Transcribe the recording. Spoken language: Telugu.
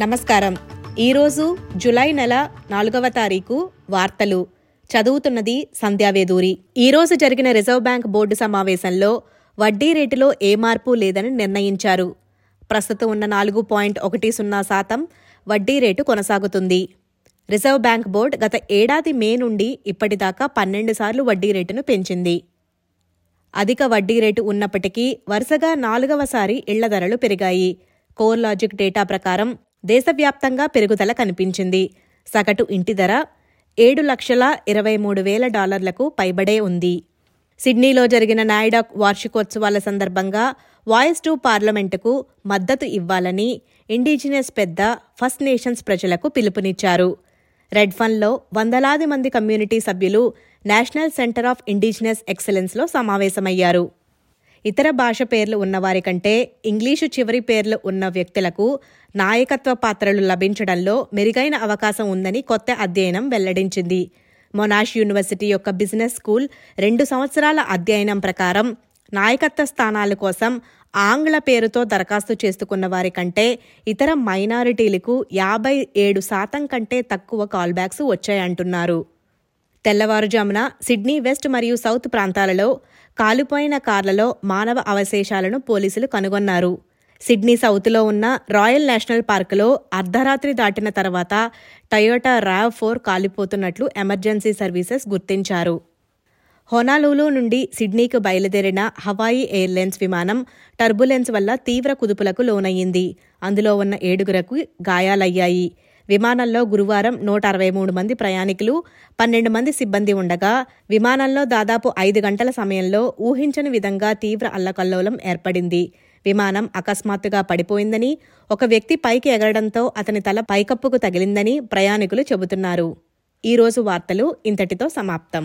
నమస్కారం. ఈరోజు జులై నెల నాలుగవ తారీఖు వార్తలు. చదువుతున్నది సంధ్యావేదూరి ఈరోజు జరిగిన రిజర్వ్ బ్యాంక్ బోర్డు సమావేశంలో వడ్డీ రేటులో ఏ మార్పు లేదని నిర్ణయించారు. ప్రస్తుతం ఉన్న నాలుగు పాయింట్ ఒకటి సున్నా శాతం వడ్డీ రేటు కొనసాగుతుంది. రిజర్వ్ బ్యాంక్ బోర్డు గత ఏడాది మే నుండి ఇప్పటిదాకా పన్నెండు సార్లు వడ్డీ రేటును పెంచింది. అధిక వడ్డీ రేటు ఉన్నప్పటికీ వరుసగా నాలుగవసారి ఇళ్ళ ధరలు పెరిగాయి. కోర్ లాజిక్ డేటా ప్రకారం దేశవ్యాప్తంగా పెరుగుదల కనిపించింది. సగటు ఇంటి ధర ఏడు లక్షల ఇరవై మూడు వేల డాలర్లకు పైబడే ఉంది. సిడ్నీలో జరిగిన నాయిడాక్ వార్షికోత్సవాల సందర్భంగా వాయిస్ టు పార్లమెంటుకు మద్దతు ఇవ్వాలని ఇండిజినస్ పెద్ద ఫస్ట్ నేషన్స్ ప్రజలకు పిలుపునిచ్చారు. రెడ్ ఫన్లో వందలాది మంది కమ్యూనిటీ సభ్యులు నేషనల్ సెంటర్ ఆఫ్ ఇండిజినస్ ఎక్సలెన్స్లో సమావేశమయ్యారు. ఇతర భాష పేర్లు ఉన్నవారి కంటే ఇంగ్లీషు చివరి పేర్లు ఉన్న వ్యక్తులకు నాయకత్వ పాత్రలు లభించడంలో మెరుగైన అవకాశం ఉందని కొత్త అధ్యయనం వెల్లడించింది. మొనాష్ యూనివర్సిటీ యొక్క బిజినెస్ స్కూల్ రెండు సంవత్సరాల అధ్యయనం ప్రకారం నాయకత్వ స్థానాల కోసం ఆంగ్ల పేరుతో దరఖాస్తు చేసుకున్న వారి కంటే ఇతర మైనారిటీలకు యాభై ఏడు శాతం కంటే తక్కువ కాల్బ్యాక్స్ వచ్చాయంటున్నారు. తెల్లవారుజామున సిడ్నీ వెస్ట్ మరియు సౌత్ ప్రాంతాలలో కాలిపోయిన కార్లలో మానవ అవశేషాలను పోలీసులు కనుగొన్నారు. సిడ్నీ సౌత్లో ఉన్న రాయల్ నేషనల్ పార్కులో అర్ధరాత్రి దాటిన తర్వాత టయోటా రావ్ ఫోర్ కాలిపోతున్నట్లు ఎమర్జెన్సీ సర్వీసెస్ గుర్తించారు. హొనాలూలు నుండి సిడ్నీకి బయలుదేరిన హవాయి ఎయిర్లైన్స్ విమానం టర్బులెన్స్ వల్ల తీవ్ర కుదుపులకు లోనయ్యింది. అందులో ఉన్న ఏడుగురకు గాయాలయ్యాయి. విమానంలో గురువారం నూట అరవై మూడు మంది ప్రయాణికులు పన్నెండు మంది సిబ్బంది ఉండగా విమానంలో దాదాపు ఐదు గంటల సమయంలో ఊహించని విధంగా తీవ్ర అల్లకల్లోలం ఏర్పడింది. విమానం అకస్మాత్తుగా పడిపోయిందని ఒక వ్యక్తి పైకి ఎగరడంతో అతని తల పైకప్పుకు తగిలిందని ప్రయాణికులు చెబుతున్నారు. ఈ రోజు వార్తలు ఇంతటితో సమాప్తం.